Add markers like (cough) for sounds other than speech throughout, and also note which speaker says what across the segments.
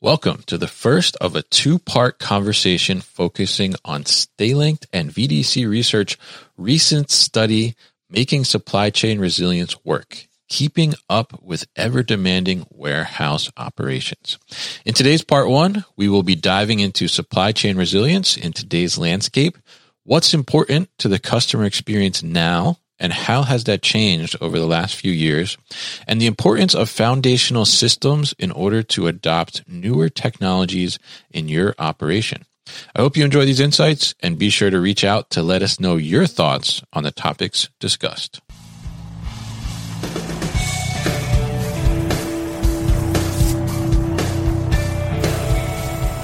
Speaker 1: Welcome to the first of a two part conversation focusing on StayLinked and VDC Research recent study making supply chain resilience work. Keeping up with ever demanding warehouse operations. In today's part one, we will be diving into supply chain resilience in today's landscape, what's important to the customer experience now and how has that changed over the last few years and the importance of foundational systems in order to adopt newer technologies in your operation. I hope you enjoy these insights and be sure to reach out to let us know your thoughts on the topics discussed.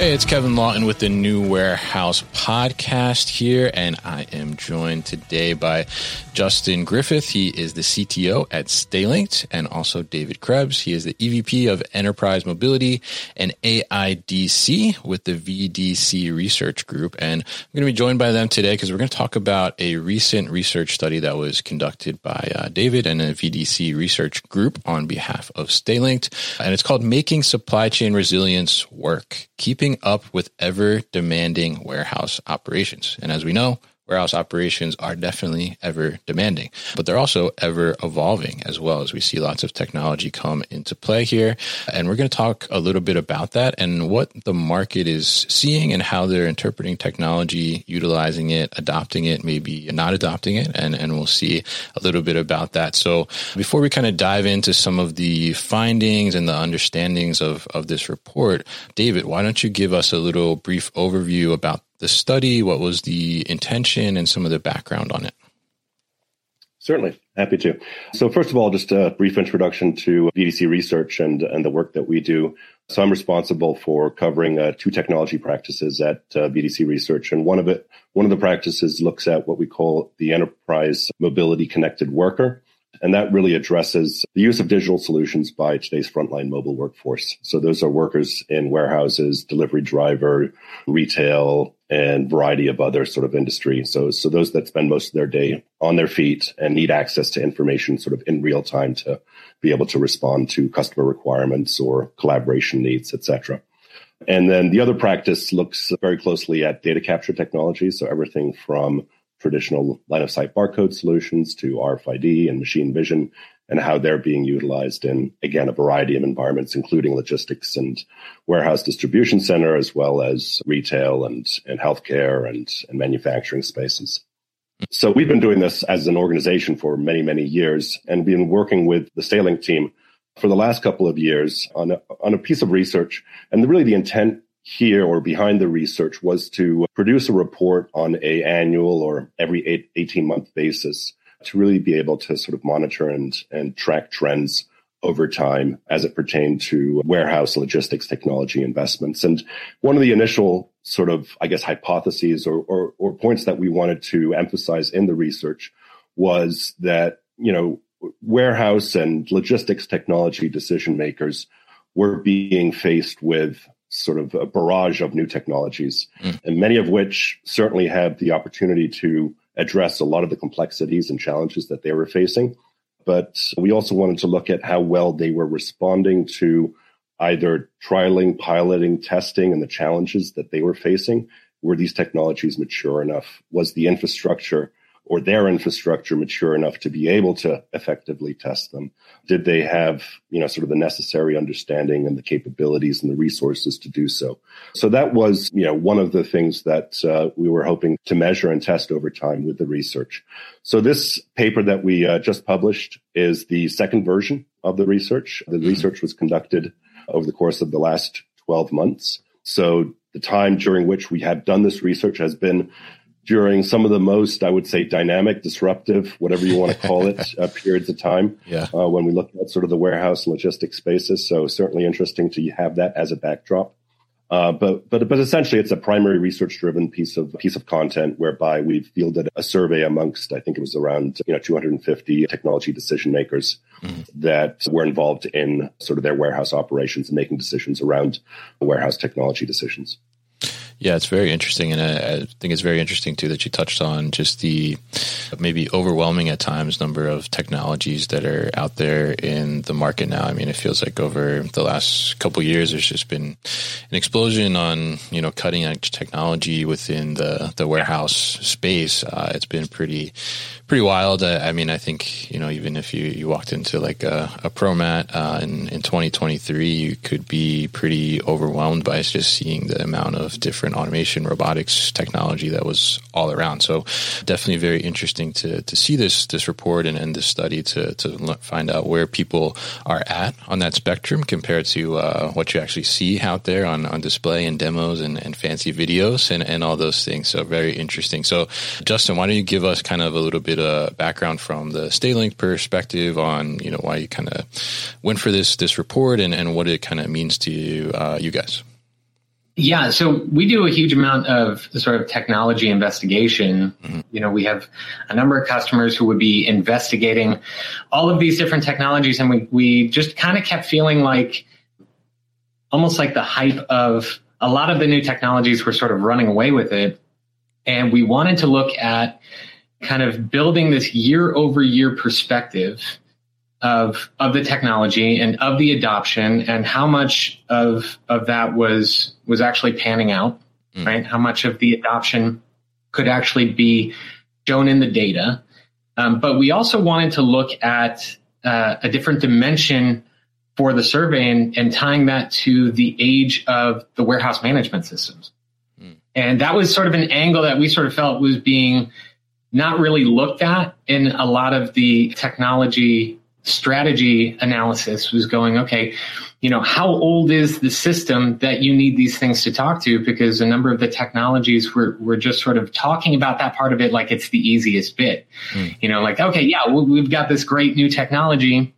Speaker 1: Hey, it's Kevin Lawton with the New Warehouse podcast here, and I am joined today by Justin Griffith. He is the CTO at StayLinked, and also David Krebs. He is the EVP of Enterprise Mobility and AIDC with the VDC Research Group. And I'm going to be joined by them today because we're going to talk about a recent research study that was conducted by uh, David and a VDC Research Group on behalf of StayLinked, and it's called Making Supply Chain Resilience Work keeping up with ever demanding warehouse operations. And as we know, warehouse operations are definitely ever demanding, but they're also ever evolving as well as we see lots of technology come into play here. And we're going to talk a little bit about that and what the market is seeing and how they're interpreting technology, utilizing it, adopting it, maybe not adopting it. And, and we'll see a little bit about that. So before we kind of dive into some of the findings and the understandings of, of this report, David, why don't you give us a little brief overview about the study? What was the intention and some of the background on it?
Speaker 2: Certainly, happy to. So, first of all, just a brief introduction to VDC research and, and the work that we do. So, I'm responsible for covering uh, two technology practices at uh, VDC research, and one of it, one of the practices looks at what we call the enterprise mobility connected worker. And that really addresses the use of digital solutions by today's frontline mobile workforce. So those are workers in warehouses, delivery driver, retail, and variety of other sort of industry. So, so those that spend most of their day on their feet and need access to information sort of in real time to be able to respond to customer requirements or collaboration needs, etc. And then the other practice looks very closely at data capture technologies. So everything from traditional line of sight barcode solutions to RFID and machine vision and how they're being utilized in, again, a variety of environments, including logistics and warehouse distribution center, as well as retail and, and healthcare and, and manufacturing spaces. So we've been doing this as an organization for many, many years and been working with the StayLink team for the last couple of years on a, on a piece of research. And really the intent here or behind the research was to produce a report on a annual or every eight, 18 month basis to really be able to sort of monitor and, and track trends over time as it pertained to warehouse logistics technology investments. And one of the initial sort of, I guess, hypotheses or, or, or points that we wanted to emphasize in the research was that, you know, warehouse and logistics technology decision makers were being faced with sort of a barrage of new technologies, mm. and many of which certainly have the opportunity to address a lot of the complexities and challenges that they were facing. But we also wanted to look at how well they were responding to either trialing, piloting, testing, and the challenges that they were facing. Were these technologies mature enough? Was the infrastructure or their infrastructure mature enough to be able to effectively test them? Did they have, you know, sort of the necessary understanding and the capabilities and the resources to do so? So that was, you know, one of the things that uh, we were hoping to measure and test over time with the research. So this paper that we uh, just published is the second version of the research. The mm-hmm. research was conducted over the course of the last 12 months. So the time during which we have done this research has been during some of the most, I would say, dynamic, disruptive, whatever you want to call it, (laughs) uh, periods of time.
Speaker 1: Yeah.
Speaker 2: Uh, when we look at sort of the warehouse and logistics spaces, so certainly interesting to have that as a backdrop. Uh, but but but essentially, it's a primary research-driven piece of piece of content whereby we've fielded a survey amongst I think it was around you know 250 technology decision makers mm-hmm. that were involved in sort of their warehouse operations and making decisions around warehouse technology decisions.
Speaker 1: Yeah, it's very interesting, and I, I, think it's very interesting too that you touched on just the maybe overwhelming at times number of technologies that are out there in the market now. I mean, it feels like over the last couple years, there's just been an explosion on you know cutting edge technology within the the warehouse space. Uh, it's been pretty pretty wild. I, I, mean, I think you know even if you, you walked into like a, a ProMat uh, in in 2023, you could be pretty overwhelmed by just seeing the amount of different automation, robotics technology that was all around. So definitely very interesting to to see this this report and, and this study to to find out where people are at on that spectrum compared to uh, what you actually see out there on, on display and demos and, and fancy videos and, and all those things. So very interesting. So Justin, why don't you give us kind of a little bit of background from the StayLink perspective on you know why you kind of went for this this report and, and what it kind of means to you, uh, you guys.
Speaker 3: Yeah, so we do a huge amount of sort of technology investigation. Mm-hmm. You know, we have a number of customers who would be investigating all of these different technologies, and we we just kind of kept feeling like almost like the hype of a lot of the new technologies were sort of running away with it, and we wanted to look at kind of building this year over year perspective of of the technology and of the adoption and how much of of that was was actually panning out mm. right how much of the adoption could actually be shown in the data um, but we also wanted to look at uh, a different dimension for the survey and, and tying that to the age of the warehouse management systems mm. and that was sort of an angle that we sort of felt was being not really looked at in a lot of the technology strategy analysis was going, okay, you know, how old is the system that you need these things to talk to? Because a number of the technologies were, were just sort of talking about that part of it like it's the easiest bit. Mm. You know, like, okay, yeah, we've got this great new technology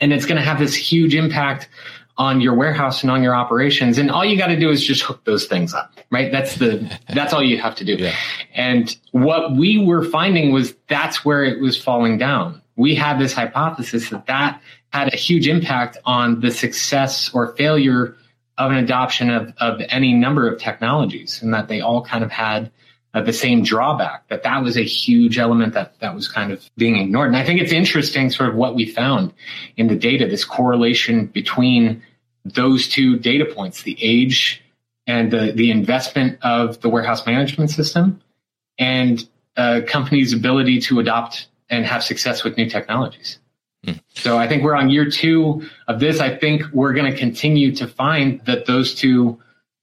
Speaker 3: and it's going to have this huge impact on your warehouse and on your operations. And all you got to do is just hook those things up, right? That's the, (laughs) that's all you have to do. Yeah. And what we were finding was that's where it was falling down. We had this hypothesis that that had a huge impact on the success or failure of an adoption of, of any number of technologies and that they all kind of had uh, the same drawback that that was a huge element that that was kind of being ignored. And i think it's interesting sort of what we found in the data this correlation between those two data points, the age and the, the investment of the warehouse management system and a company's ability to adopt and have success with new technologies. Hmm. So I think we're on year two of this. I think we're going to continue to find that those two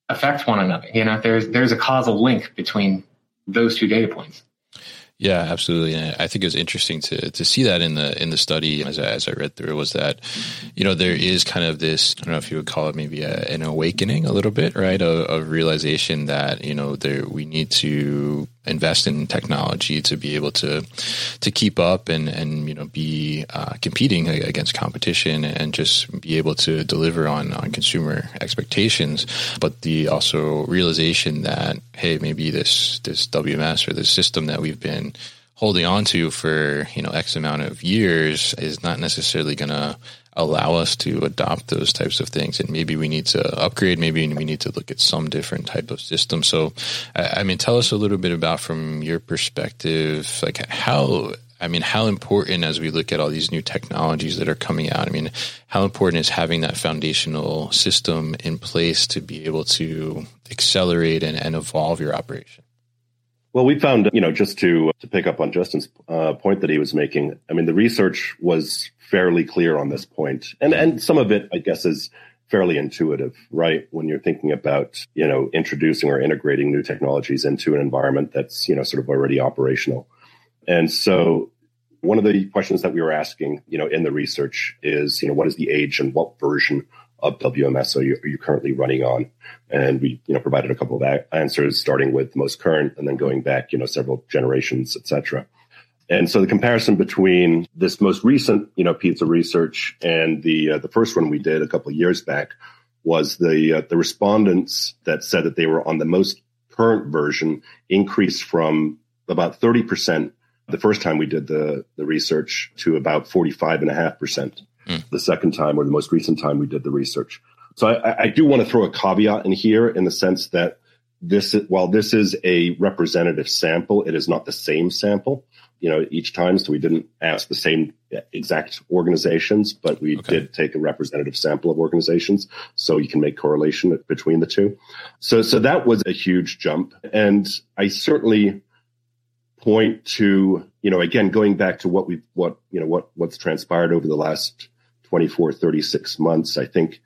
Speaker 3: affect one another. You know, there's there's a causal link between those two data points.
Speaker 1: Yeah, absolutely. And I think it was interesting to to see that in the in the study as I, as I read through was that you know there is kind of this I don't know if you would call it maybe a, an awakening a little bit right of, of realization that you know there we need to invest in technology to be able to to keep up and and you know be uh, competing against competition and just be able to deliver on on consumer expectations. But the also realization that hey maybe this this WMS or this system that we've been holding on to for you know x amount of years is not necessarily going to allow us to adopt those types of things. And maybe we need to upgrade. Maybe we need to look at some different type of system. So, I mean, tell us a little bit about from your perspective, like how. I mean, how important as we look at all these new technologies that are coming out? I mean, how important is having that foundational system in place to be able to accelerate and, and evolve your operation?
Speaker 2: Well, we found, you know, just to to pick up on Justin's uh, point that he was making. I mean, the research was fairly clear on this point, and and mm-hmm. some of it, I guess, is fairly intuitive, right? When you're thinking about, you know, introducing or integrating new technologies into an environment that's, you know, sort of already operational. And so one of the questions that we were asking, you know, in the research is, you know, what is the age and what version of WMS are you, are you currently running on? And we, you know, provided a couple of answers, starting with most current and then going back, you know, several generations, et cetera. And so the comparison between this most recent, you know, of research and the uh, the first one we did a couple of years back was the uh, the respondents that said that they were on the most current version increased from about 30% the first time we did the the research to about 45.5% mm. the second time or the most recent time we did the research. So I, I do want to throw a caveat in here in the sense that this while this is a representative sample, it is not the same sample you know, each time. So we didn't ask the same exact organizations, but we okay. did take a representative sample of organizations. So you can make correlation between the two. So, so that was a huge jump. And I certainly point to, you know, again, going back to what we, what, you know, what, what's transpired over the last 24, 36 months. I think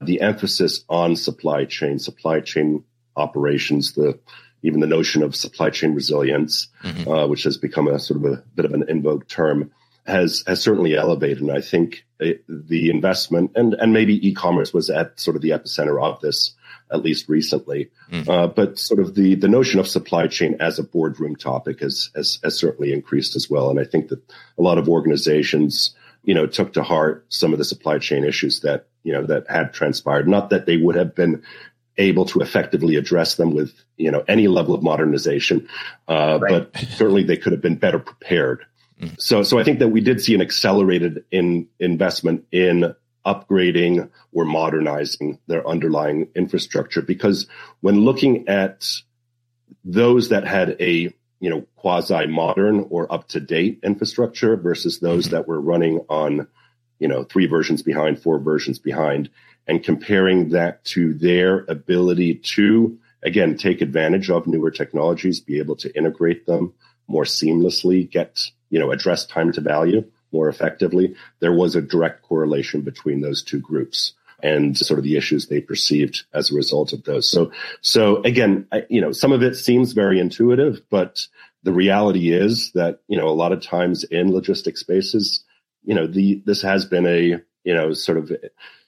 Speaker 2: the emphasis on supply chain, supply chain operations, the, even the notion of supply chain resilience, mm-hmm. uh, which has become a sort of a bit of an in vogue term, has has certainly elevated. And I think it, the investment and and maybe e-commerce was at sort of the epicenter of this, at least recently. Mm-hmm. Uh, but sort of the the notion of supply chain as a boardroom topic has, has has certainly increased as well. And I think that a lot of organizations, you know, took to heart some of the supply chain issues that you know that had transpired. Not that they would have been able to effectively address them with you know any level of modernization, uh, right. but certainly they could have been better prepared. Mm-hmm. So, so I think that we did see an accelerated in investment in upgrading or modernizing their underlying infrastructure because when looking at those that had a you know quasi modern or up to date infrastructure versus those mm-hmm. that were running on you know three versions behind four versions behind and comparing that to their ability to, again, take advantage of newer technologies, be able to integrate them more seamlessly, get, you know, address time to value more effectively. There was a direct correlation between those two groups and sort of the issues they perceived as a result of those. So, so again, I, you know, some of it seems very intuitive, but the reality is that, you know, a lot of times in logistics spaces, you know, the, this has been a, you know, sort of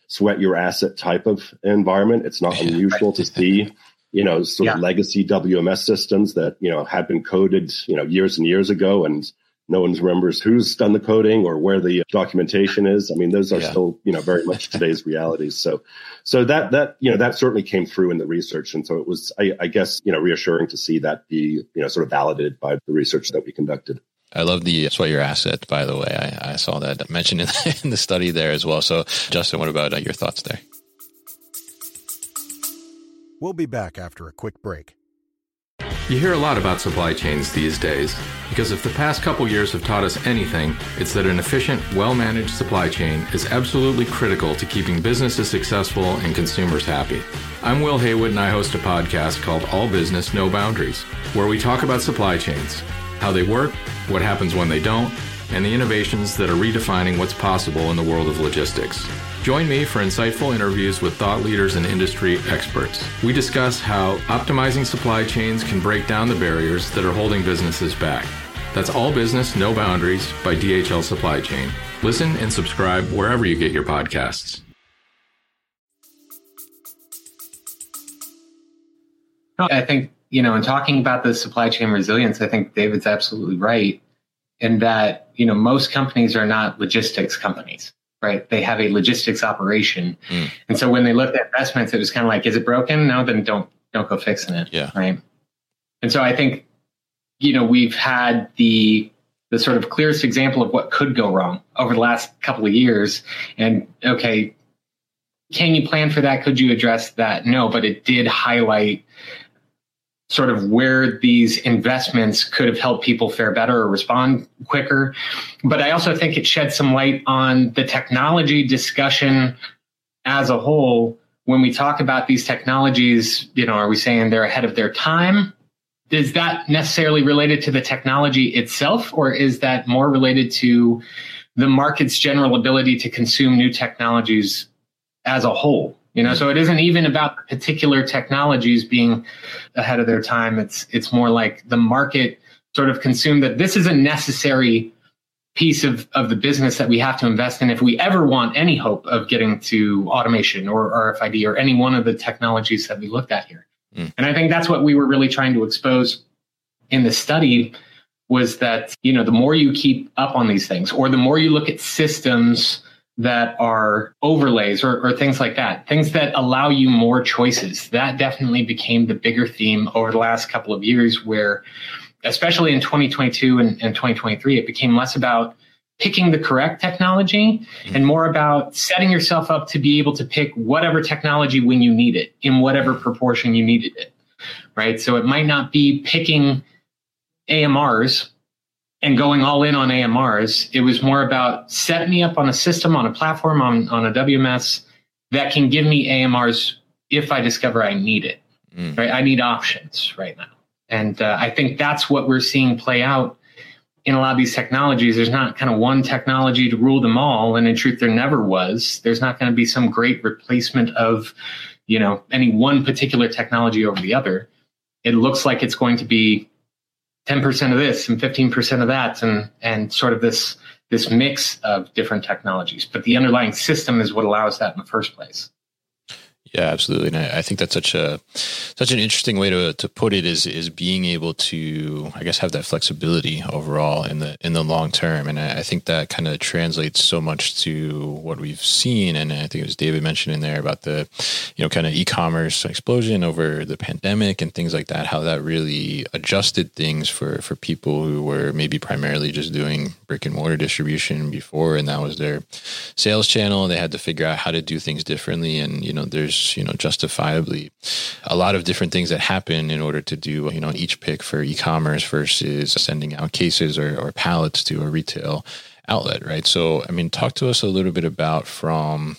Speaker 2: sweat your asset type of environment. It's not (laughs) unusual to see, you know, sort yeah. of legacy WMS systems that, you know, had been coded, you know, years and years ago and no one remembers who's done the coding or where the documentation is. I mean, those are yeah. still, you know, very much (laughs) today's realities. So, so that, that, you know, that certainly came through in the research. And so it was, I, I guess, you know, reassuring to see that be, you know, sort of validated by the research that we conducted.
Speaker 1: I love the sweat your asset, by the way. I, I saw that mentioned in the, (laughs) in the, study there as well. So, Justin, what about uh, your thoughts there?
Speaker 4: We'll be back after a quick break.
Speaker 5: You hear a lot about supply chains these days because if the past couple years have taught us anything, it's that an efficient, well managed supply chain is absolutely critical to keeping businesses successful and consumers happy. I'm Will Haywood and I host a podcast called All Business, No Boundaries, where we talk about supply chains how they work, what happens when they don't, and the innovations that are redefining what's possible in the world of logistics. Join me for insightful interviews with thought leaders and industry experts. We discuss how optimizing supply chains can break down the barriers that are holding businesses back. That's All Business, No Boundaries by DHL Supply Chain. Listen and subscribe wherever you get your podcasts.
Speaker 3: I think you know, in talking about the supply chain resilience, I think David's absolutely right in that, you know, most companies are not logistics companies, right? They have a logistics operation. Mm. And so when they looked at investments, it was kind of like, is it broken? No, then don't, don't go fixing it.
Speaker 1: Yeah.
Speaker 3: Right. And so I think, you know, we've had the, the sort of clearest example of what could go wrong over the last couple of years. And okay, can you plan for that? Could you address that? No, but it did highlight sort of where these investments could have helped people fare better or respond quicker. But I also think it shed some light on the technology discussion as a whole. When we talk about these technologies, you know, are we saying they're ahead of their time? is that necessarily related to the technology itself, or is that more related to the market's general ability to consume new technologies as a whole? You know, so it isn't even about particular technologies being ahead of their time. It's it's more like the market sort of consumed that this is a necessary piece of, of the business that we have to invest in if we ever want any hope of getting to automation or RFID or any one of the technologies that we looked at here. Mm. And I think that's what we were really trying to expose in the study was that, you know, the more you keep up on these things or the more you look at systems that are overlays or, or things like that, things that allow you more choices. That definitely became the bigger theme over the last couple of years where especially in 2022 and, and 2023, it became less about picking the correct technology mm-hmm. and more about setting yourself up to be able to pick whatever technology when you need it in whatever proportion you needed it. Right. So it might not be picking AMRs and going all in on AMRs. It was more about set me up on a system, on a platform, on, on a WMS that can give me AMRs if I discover I need it. Mm. Right. I need options right now. And uh, I think that's what we're seeing play out in a lot of these technologies. There's not kind of one technology to rule them all. And in truth, there never was. There's not going to be some great replacement of, you know, any one particular technology over the other. It looks like it's going to be 10% of this and 15% of that and, and sort of this, this mix of different technologies. But the underlying system is what allows that in the first place.
Speaker 1: Yeah, absolutely, and I, I, think that's such a such an interesting way to to put it is is being able to I guess have that flexibility overall in the in the long term, and I, I think that kind of translates so much to what we've seen, and I think it was David mentioned in there about the you know kind of e-commerce explosion over the pandemic and things like that, how that really adjusted things for for people who were maybe primarily just doing brick and mortar distribution before, and that was their sales channel, they had to figure out how to do things differently, and you know there's you know justifiably a lot of different things that happen in order to do you know each pick for e-commerce versus sending out cases or, or pallets to a retail outlet right? So i mean talk to us a little bit about from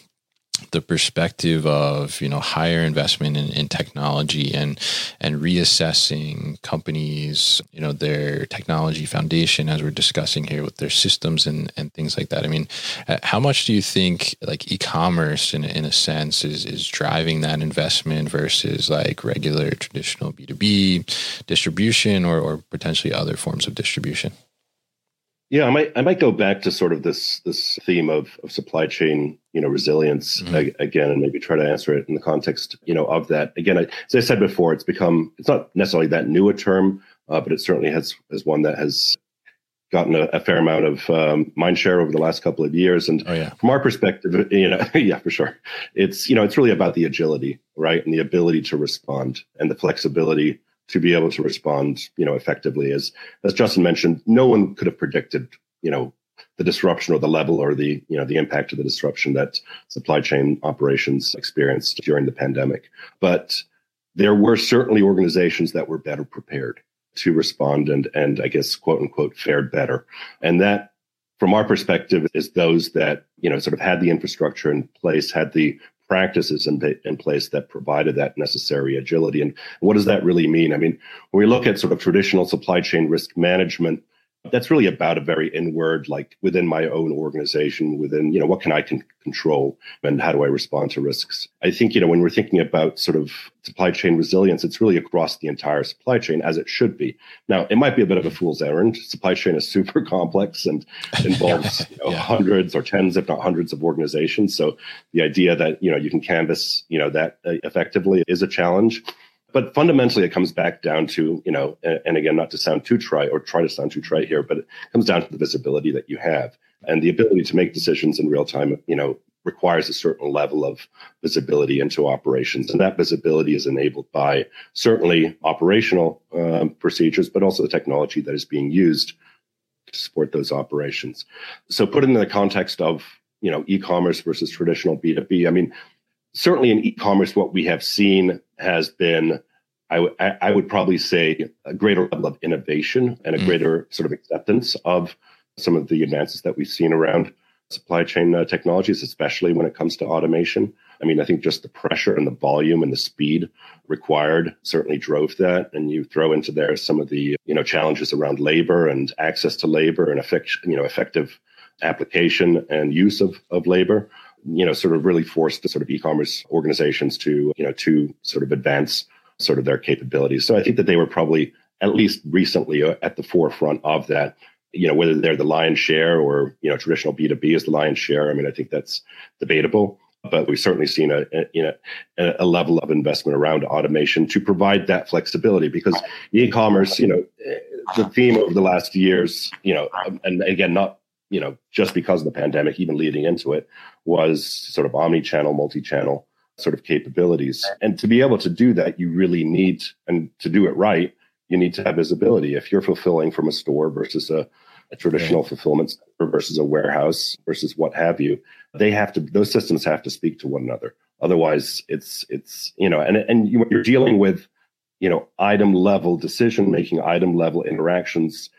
Speaker 1: the perspective of you know higher investment in, in, technology and and reassessing companies you know their technology foundation as we're discussing here with their systems and and things like that. I mean uh, how much do you think like e-commerce in, in a sense is is driving that investment versus like regular traditional b2b distribution or, or potentially other forms of distribution
Speaker 2: yeah, I might I might go back to sort of this this theme of, of supply chain, you know, resilience mm-hmm. again, and maybe try to answer it in the context, you know, of that. Again, I, as I said before, it's become it's not necessarily that new a term, uh, but it certainly has is one that has gotten a, a fair amount of um, mind share over the last couple of years. And
Speaker 1: oh, yeah.
Speaker 2: from our perspective, you know, (laughs) yeah, for sure, it's you know, it's really about the agility, right, and the ability to respond and the flexibility to be able to respond, you know, effectively. As as Justin mentioned, no one could have predicted, you know, the disruption or the level or the you know the impact of the disruption that supply chain operations experienced during the pandemic. But there were certainly organizations that were better prepared to respond and and I guess quote unquote fared better. And that from our perspective is those that you know sort of had the infrastructure in place, had the practices in, in place that provided that necessary agility. And what does that really mean? I mean, when we look at sort of traditional supply chain risk management, that's really about a very inward like within my own organization within you know what can i can control and how do i respond to risks? I think you know when we're thinking about sort of supply chain resilience it's really across the entire supply chain as it should be. Now it might be a bit of a fool's errand. Supply chain is super (laughs) complex and involves you know, yeah. hundreds or tens if not hundreds of organizations. So the idea that you know you can canvas you know that uh, effectively is a challenge but fundamentally, it comes back down to, you know, and, again, not to sound too trite or try to sound too trite here, but it comes down to the visibility that you have and the ability to make decisions in real time, you know, requires a certain level of visibility into operations. And that visibility is enabled by certainly operational um, procedures, but also the technology that is being used to support those operations. So put it in the context of, you know, e-commerce versus traditional B2B. I mean, certainly in e-commerce, what we have seen has been, I, w- I would probably say, a greater level of innovation and a mm. greater sort of acceptance of some of the advances that we've seen around supply chain uh, technologies, especially when it comes to automation. I mean, I think just the pressure and the volume and the speed required certainly drove that. And you throw into there some of the, you know, challenges around labor and access to labor and effect, you know, effective application and use of, of labor, you know, sort of really forced the sort of e-commerce organizations to, you know, to sort of advance sort of their capabilities. So I think that they were probably at least recently uh, at the forefront of that you know whether they're the lion's share or you know traditional b2b is the lion's share i mean i think that's debatable but we've certainly seen a, a you know a, level of investment around automation to provide that flexibility because e-commerce you know the theme over the last years you know and again not you know just because of the pandemic even leading into it was sort of omni-channel multi-channel sort of capabilities and to be able to do that you really need and to do it right you need to have visibility. If you're fulfilling from a store versus a, a traditional right. fulfillment center versus a warehouse versus what have you, they have to; those systems have to speak to one another. Otherwise, it's it's you know, and and you, you're dealing with you know item level decision making, item level interactions,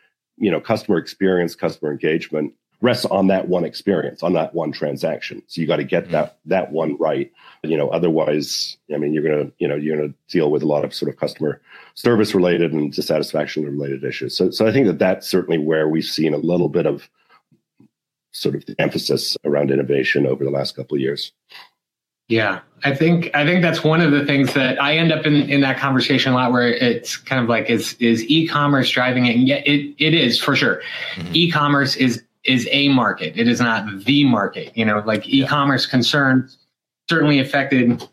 Speaker 2: you know, customer experience, customer engagement rests on that one experience, on that one transaction. So you got to get mm-hmm. that that one right. You know, otherwise, I mean, you're gonna you know you're gonna deal with a lot of sort of customer service related and dissatisfaction related issues. So so I think that that's certainly where we've seen a little bit of sort of the emphasis around innovation over the last couple of years.
Speaker 3: Yeah, I think I think that's one of the things that I end up in in that conversation a lot, where it's kind of like is is e-commerce driving it? And yeah, it it is for sure. Mm-hmm. E-commerce is is a market. It is not the market. You know, like e-commerce concerns certainly affected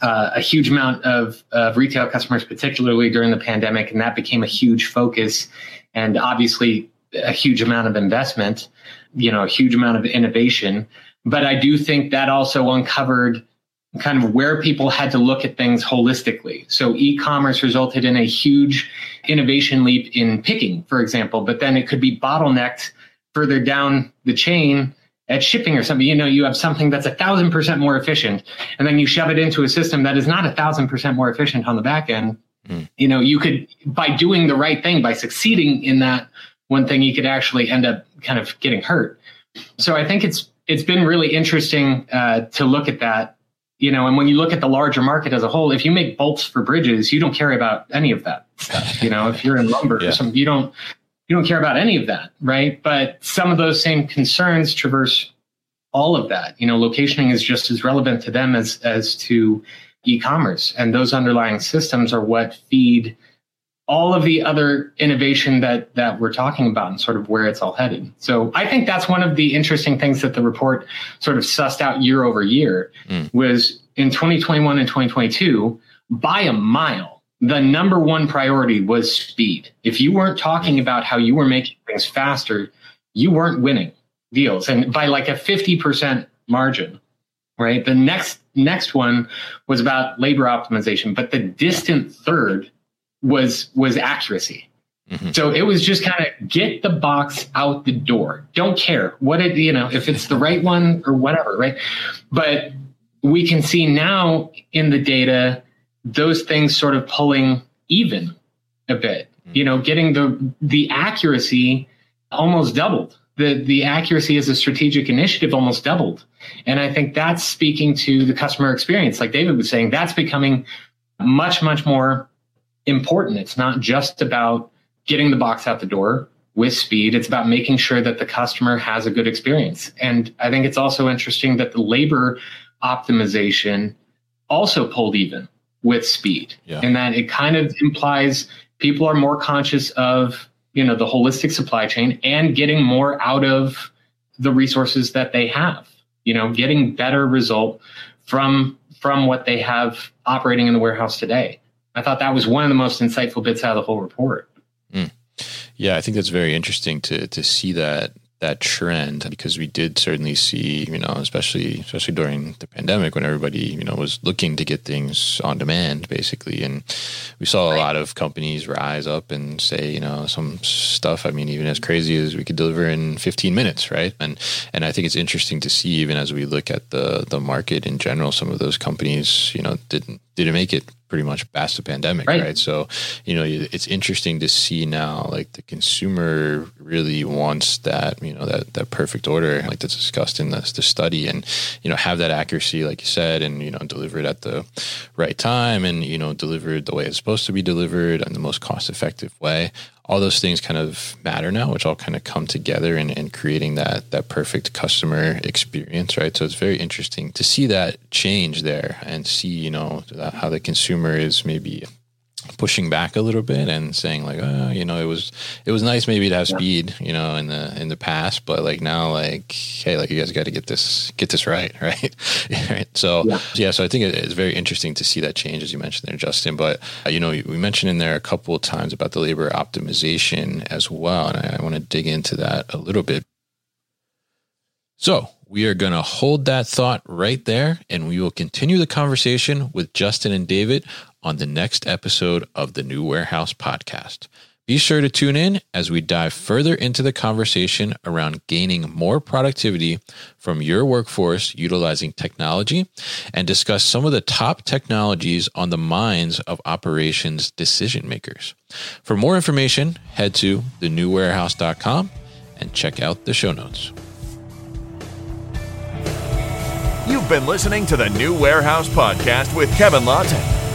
Speaker 3: uh, a huge amount of, of retail customers, particularly during the pandemic, and that became a huge focus. And obviously, a huge amount of investment. You know, a huge amount of innovation. But I do think that also uncovered kind of where people had to look at things holistically. So e-commerce resulted in a huge innovation leap in picking, for example, but then it could be bottlenecked further down the chain at shipping or something, you know, you have something that's a thousand percent more efficient, and then you shove it into a system that is not a thousand percent more efficient on the back end. Mm. You know, you could by doing the right thing, by succeeding in that one thing, you could actually end up kind of getting hurt. So I think it's it's been really interesting uh, to look at that. You know, and when you look at the larger market as a whole, if you make bolts for bridges, you don't care about any of that stuff. You know, if you're in lumber yeah. or something, you don't you don't care about any of that, right? But some of those same concerns traverse all of that. You know, locationing is just as relevant to them as as to e-commerce, and those underlying systems are what feed all of the other innovation that that we're talking about and sort of where it's all headed. So I think that's one of the interesting things that the report sort of sussed out year over year mm. was in 2021 and 2022 by a mile the number one priority was speed. If you weren't talking about how you were making things faster, you weren't winning deals and by like a 50% margin, right? The next next one was about labor optimization, but the distant third was was accuracy. Mm-hmm. So it was just kind of get the box out the door. Don't care what it, you know, if it's the right one or whatever, right? But we can see now in the data those things sort of pulling even a bit. You know, getting the the accuracy almost doubled. The the accuracy as a strategic initiative almost doubled. And I think that's speaking to the customer experience. Like David was saying, that's becoming much, much more important. It's not just about getting the box out the door with speed. It's about making sure that the customer has a good experience. And I think it's also interesting that the labor optimization also pulled even with speed yeah. and that it kind of implies people are more conscious of you know the holistic supply chain and getting more out of the resources that they have you know getting better result from from what they have operating in the warehouse today i thought that was one of the most insightful bits out of the whole report mm.
Speaker 1: yeah i think that's very interesting to to see that that trend because we did certainly see, you know, especially especially during the pandemic when everybody, you know, was looking to get things on demand basically and we saw a lot of companies rise up and say, you know, some stuff I mean even as crazy as we could deliver in 15 minutes, right? And and I think it's interesting to see even as we look at the the market in general some of those companies, you know, didn't didn't make it pretty much past the pandemic,
Speaker 3: Right.
Speaker 1: right. So, you know, it's interesting to see now, like the consumer really wants that, you know, that that perfect order, like that's discussed in the, the study, and you know, have that accuracy, like you said, and you know, deliver it at the right time, and you know, deliver it the way it's supposed to be delivered in the most cost effective way all those things kind of matter now, which all kind of come together in, in creating that that perfect customer experience, right? So it's very interesting to see that change there and see, you know, how the consumer is maybe pushing back a little bit and saying like, oh, you know, it was it was nice maybe to have speed, you know, in the in the past, but like now, like, hey, like you guys got to get this get this right, (laughs) right, right. So
Speaker 3: Yeah.
Speaker 1: yeah. so I think it's very interesting to see that change as you mentioned there, Justin. But uh, you know, we mentioned in there a couple of times about the labor optimization as well, and I, I want to dig into that a little bit. So we are going to hold that thought right there, and we will continue the conversation with Justin and David on the next episode of the New Warehouse podcast. Be sure to tune in as we dive further into the conversation around gaining more productivity from your workforce utilizing technology and discuss some of the top technologies on the minds of operations decision makers. For more information, head to thenewwarehouse.com and check out the show notes.
Speaker 6: You've been listening to the New Warehouse Podcast with Kevin Lawton.